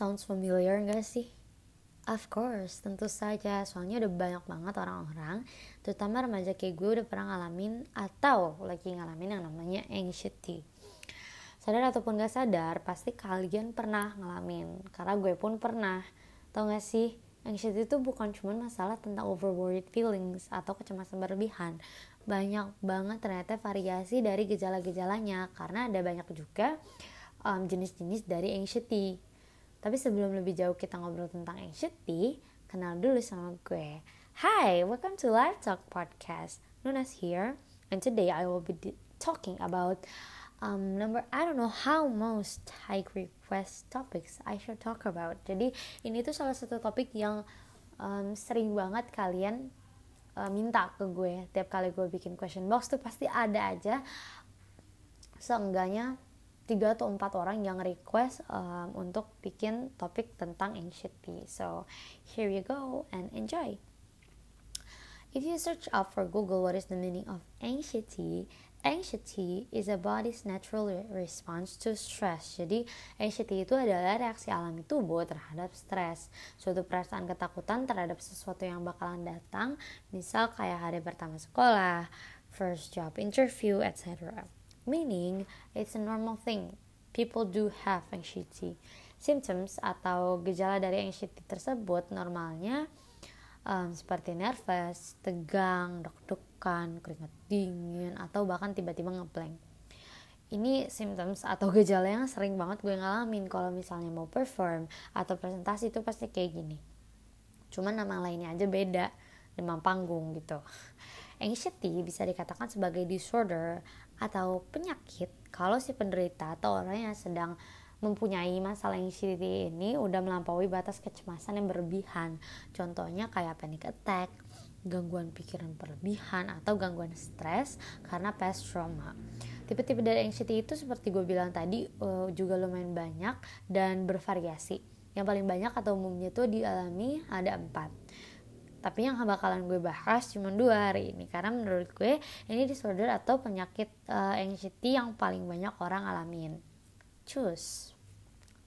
Sounds familiar gak sih? Of course, tentu saja. Soalnya udah banyak banget orang-orang, terutama remaja kayak gue udah pernah ngalamin atau lagi ngalamin yang namanya anxiety. Sadar ataupun gak sadar, pasti kalian pernah ngalamin. Karena gue pun pernah. Tau gak sih, anxiety itu bukan cuma masalah tentang overworried feelings atau kecemasan berlebihan. Banyak banget ternyata variasi dari gejala-gejalanya. Karena ada banyak juga um, jenis-jenis dari anxiety tapi sebelum lebih jauh kita ngobrol tentang anxiety, kenal dulu sama gue. Hi, welcome to Live Talk Podcast. Nunas here, and today I will be talking about um, number I don't know how most high request topics I should talk about. Jadi ini tuh salah satu topik yang um, sering banget kalian uh, minta ke gue. Tiap kali gue bikin question box tuh pasti ada aja seenggaknya tiga atau empat orang yang request um, untuk bikin topik tentang anxiety. So here you go and enjoy. If you search up for Google what is the meaning of anxiety, anxiety is a body's natural response to stress. Jadi anxiety itu adalah reaksi alami tubuh terhadap stres. Suatu perasaan ketakutan terhadap sesuatu yang bakalan datang, misal kayak hari pertama sekolah, first job interview, etc meaning it's a normal thing. People do have anxiety. Symptoms atau gejala dari anxiety tersebut normalnya um, seperti nervous, tegang, deg-degan, keringat dingin, atau bahkan tiba-tiba ngeblank. Ini symptoms atau gejala yang sering banget gue ngalamin kalau misalnya mau perform atau presentasi itu pasti kayak gini. Cuman nama lainnya aja beda, demam panggung gitu. Anxiety bisa dikatakan sebagai disorder atau penyakit kalau si penderita atau orang yang sedang mempunyai masalah anxiety ini udah melampaui batas kecemasan yang berlebihan. Contohnya kayak panic attack, gangguan pikiran berlebihan atau gangguan stres karena past trauma. Tipe-tipe dari anxiety itu seperti gue bilang tadi uh, juga lumayan banyak dan bervariasi. Yang paling banyak atau umumnya tuh dialami ada empat tapi yang bakalan gue bahas cuma dua hari ini. Karena menurut gue ini disorder atau penyakit uh, anxiety yang paling banyak orang alamin. Choose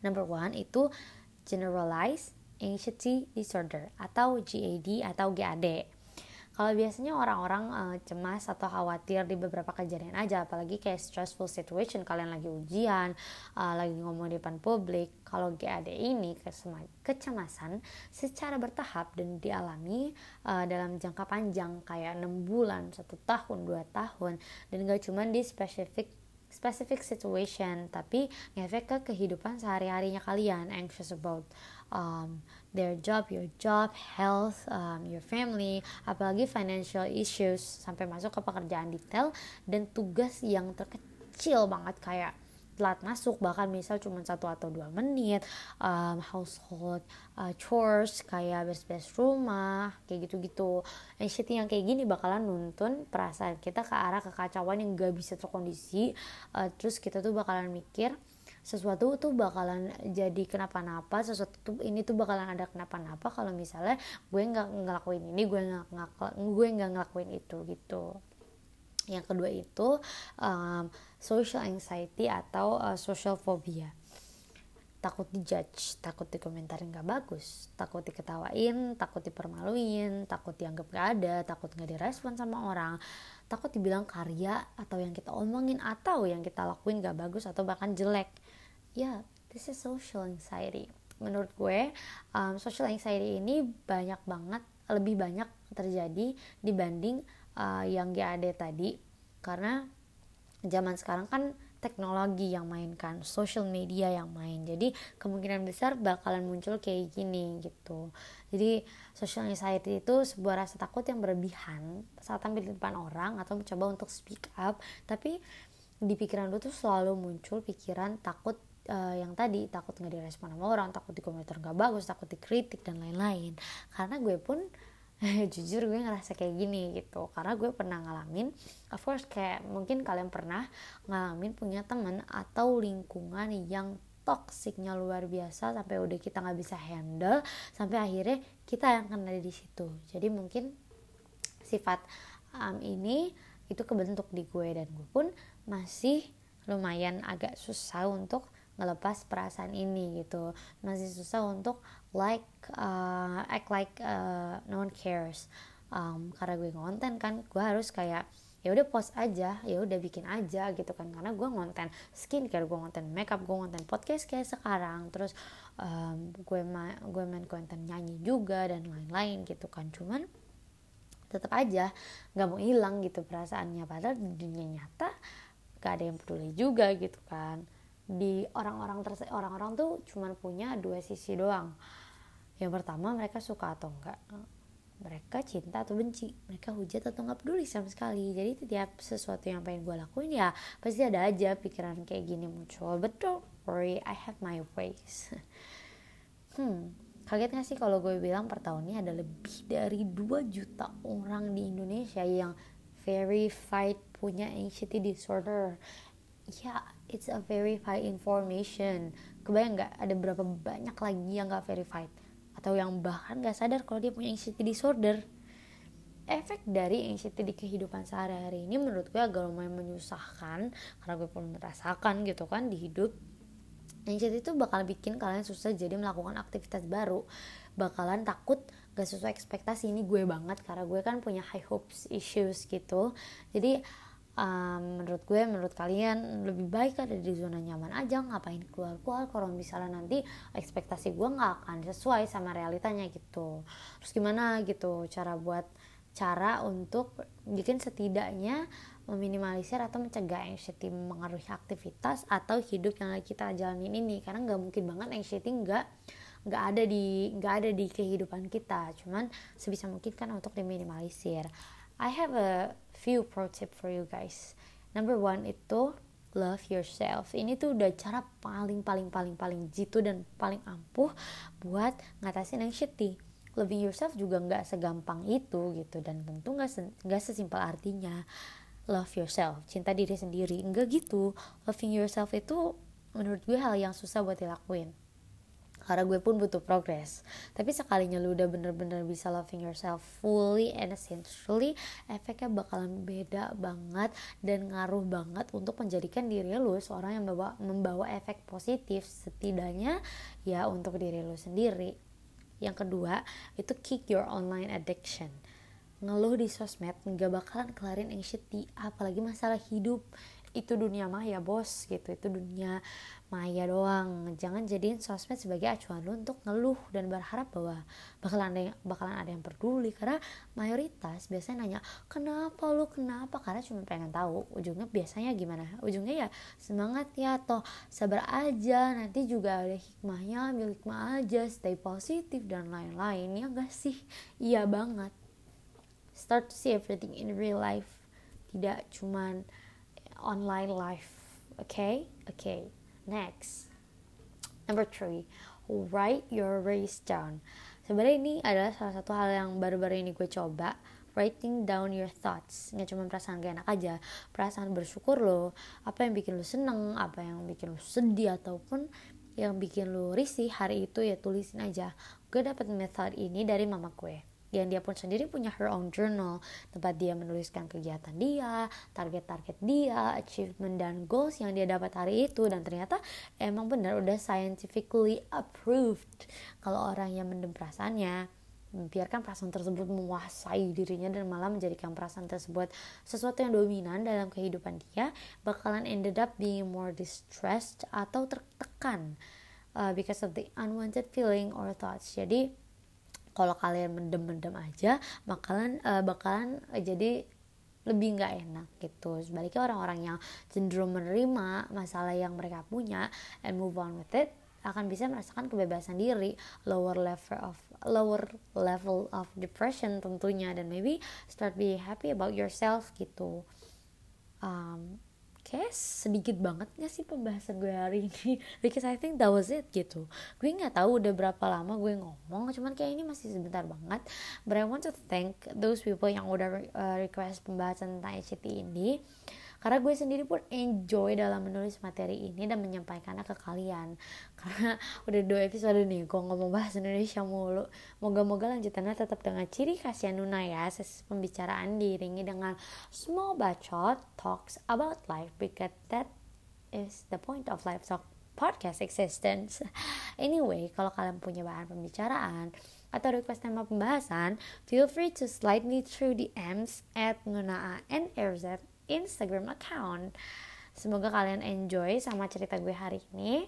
number one itu generalized anxiety disorder atau GAD atau GAD kalau biasanya orang-orang uh, cemas atau khawatir di beberapa kejadian aja apalagi kayak stressful situation kalian lagi ujian uh, lagi ngomong di depan publik kalau GAD ini kecemasan secara bertahap dan dialami uh, dalam jangka panjang kayak 6 bulan satu tahun dua tahun dan gak cuma di spesifik specific situation tapi ngefek ke kehidupan sehari-harinya kalian anxious about um, their job, your job, health, um, your family, apalagi financial issues sampai masuk ke pekerjaan detail dan tugas yang terkecil banget kayak telat masuk bahkan misal cuma satu atau dua menit um, household uh, chores kayak beres-beres rumah kayak gitu-gitu. Anxiety yang kayak gini bakalan nuntun perasaan kita ke arah kekacauan yang gak bisa terkondisi. Uh, terus kita tuh bakalan mikir sesuatu tuh bakalan jadi kenapa-napa sesuatu tuh ini tuh bakalan ada kenapa-napa kalau misalnya gue nggak ngelakuin ini gue nggak gue nggak ngelakuin itu gitu yang kedua itu um, social anxiety atau uh, social phobia takut dijudge, takut dikomentarin gak bagus, takut diketawain, takut dipermaluin, takut dianggap gak ada, takut gak direspon sama orang, takut dibilang karya atau yang kita omongin atau yang kita lakuin gak bagus atau bahkan jelek. Ya, yeah, this is social anxiety. Menurut gue, um, social anxiety ini banyak banget, lebih banyak terjadi dibanding uh, yang GAD tadi karena zaman sekarang kan teknologi yang mainkan, social media yang main. Jadi kemungkinan besar bakalan muncul kayak gini gitu. Jadi social anxiety itu sebuah rasa takut yang berlebihan saat tampil di depan orang atau mencoba untuk speak up, tapi di pikiran lu tuh selalu muncul pikiran takut uh, yang tadi takut nggak direspon sama orang, takut dikomentar nggak bagus, takut dikritik dan lain-lain. Karena gue pun jujur gue ngerasa kayak gini gitu. Karena gue pernah ngalamin of course kayak mungkin kalian pernah ngalamin punya teman atau lingkungan yang toksiknya luar biasa sampai udah kita nggak bisa handle sampai akhirnya kita yang kena di situ. Jadi mungkin sifat um, ini itu kebentuk di gue dan gue pun masih lumayan agak susah untuk ngelepas perasaan ini gitu. Masih susah untuk like uh, act like uh, no one cares. Um, karena gue ngonten kan gue harus kayak ya udah post aja ya udah bikin aja gitu kan. Karena gue ngonten skincare gue ngonten makeup gue ngonten podcast kayak sekarang. Terus um, gue ma gue main konten nyanyi juga dan lain-lain gitu kan. Cuman tetap aja nggak mau hilang gitu perasaannya. Padahal dunia nyata gak ada yang peduli juga gitu kan di orang-orang orang-orang tuh cuman punya dua sisi doang. Yang pertama mereka suka atau enggak? Mereka cinta atau benci? Mereka hujat atau nggak peduli sama sekali. Jadi setiap sesuatu yang pengen gue lakuin ya pasti ada aja pikiran kayak gini muncul. But don't worry I have my ways. Hmm kaget gak sih kalau gue bilang per tahunnya ada lebih dari 2 juta orang di Indonesia yang verified punya anxiety disorder? Ya it's a verified information. Kebayang nggak? Ada berapa banyak lagi yang gak verified? Atau yang bahkan gak sadar kalau dia punya anxiety disorder? Efek dari anxiety di kehidupan sehari-hari ini menurut gue agak lumayan menyusahkan. Karena gue pun merasakan gitu kan di hidup. Anxiety itu bakal bikin kalian susah jadi melakukan aktivitas baru. Bakalan takut gak sesuai ekspektasi. Ini gue banget karena gue kan punya high hopes issues gitu. Jadi um, menurut gue menurut kalian lebih baik ada di zona nyaman aja ngapain keluar keluar kalau misalnya nanti ekspektasi gue nggak akan sesuai sama realitanya gitu. Terus gimana gitu cara buat cara untuk bikin setidaknya meminimalisir atau mencegah anxiety mengaruhi aktivitas atau hidup yang kita jalanin ini. Karena nggak mungkin banget anxiety nggak nggak ada di nggak ada di kehidupan kita. Cuman sebisa mungkin kan untuk diminimalisir I have a few pro tip for you guys. Number one itu love yourself. Ini tuh udah cara paling paling paling paling jitu dan paling ampuh buat ngatasin anxiety. Loving yourself juga nggak segampang itu gitu dan tentu nggak nggak se sesimpel artinya love yourself, cinta diri sendiri. Enggak gitu. Loving yourself itu menurut gue hal yang susah buat dilakuin karena gue pun butuh progress tapi sekalinya lu udah bener-bener bisa loving yourself fully and essentially efeknya bakalan beda banget dan ngaruh banget untuk menjadikan diri lu seorang yang membawa, membawa efek positif setidaknya ya untuk diri lu sendiri. Yang kedua itu kick your online addiction. Ngeluh di sosmed nggak bakalan kelarin anxiety apalagi masalah hidup itu dunia maya bos gitu. Itu dunia maya doang. Jangan jadiin sosmed sebagai acuan lu untuk ngeluh dan berharap bahwa bakalan ada yang, bakalan ada yang peduli. Karena mayoritas biasanya nanya kenapa lu? Kenapa? Karena cuma pengen tahu ujungnya biasanya gimana. Ujungnya ya semangat ya atau sabar aja. Nanti juga ada hikmahnya. Ambil hikmah aja. Stay positif dan lain-lain. Ya gak sih? Iya banget. Start to see everything in real life. Tidak cuman online life. Okay? Okay. Next. Number three. Write your race down. Sebenarnya ini adalah salah satu hal yang baru-baru ini gue coba. Writing down your thoughts. Nggak cuma perasaan gak enak aja. Perasaan bersyukur lo apa yang bikin lo seneng apa yang bikin lo sedih ataupun yang bikin lo risih hari itu ya tulisin aja. Gue dapet method ini dari mama gue dan dia pun sendiri punya her own journal. Tempat dia menuliskan kegiatan dia, target-target dia, achievement dan goals yang dia dapat hari itu. Dan ternyata emang benar udah scientifically approved. Kalau orang yang mendem perasaannya biarkan perasaan tersebut menguasai dirinya dan malah menjadikan perasaan tersebut sesuatu yang dominan dalam kehidupan dia bakalan ended up being more distressed atau tertekan uh, because of the unwanted feeling or thoughts. Jadi kalau kalian mendem-mendem aja bakalan uh, bakalan jadi lebih nggak enak gitu. Sebaliknya orang-orang yang cenderung menerima masalah yang mereka punya and move on with it akan bisa merasakan kebebasan diri lower level of lower level of depression tentunya. Dan maybe start be happy about yourself gitu. Um, kayak sedikit banget gak sih pembahasan gue hari ini? Because I think that was it gitu. Gue nggak tahu udah berapa lama gue ngomong cuman kayak ini masih sebentar banget. But I want to thank those people yang udah uh, request pembahasan tentang ICT ini karena gue sendiri pun enjoy dalam menulis materi ini dan menyampaikannya ke kalian karena udah dua episode nih gue ngomong bahasa Indonesia mulu moga-moga lanjutannya tetap dengan ciri khas Yanuna ya sesi pembicaraan diiringi dengan small bacot talks about life because that is the point of life talk podcast existence. Anyway, kalau kalian punya bahan pembicaraan atau request tema pembahasan, feel free to slide me through DMs at ngunaa nrz Instagram account. Semoga kalian enjoy sama cerita gue hari ini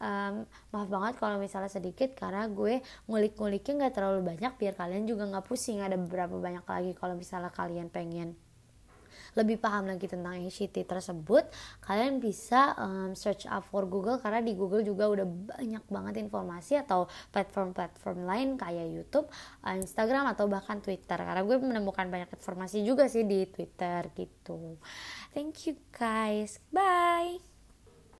um, maaf banget kalau misalnya sedikit karena gue ngulik-nguliknya nggak terlalu banyak biar kalian juga nggak pusing ada beberapa banyak lagi kalau misalnya kalian pengen lebih paham lagi tentang NCT tersebut kalian bisa um, search up for Google karena di Google juga udah banyak banget informasi atau platform-platform lain kayak YouTube, Instagram atau bahkan Twitter karena gue menemukan banyak informasi juga sih di Twitter gitu. Thank you guys. Bye.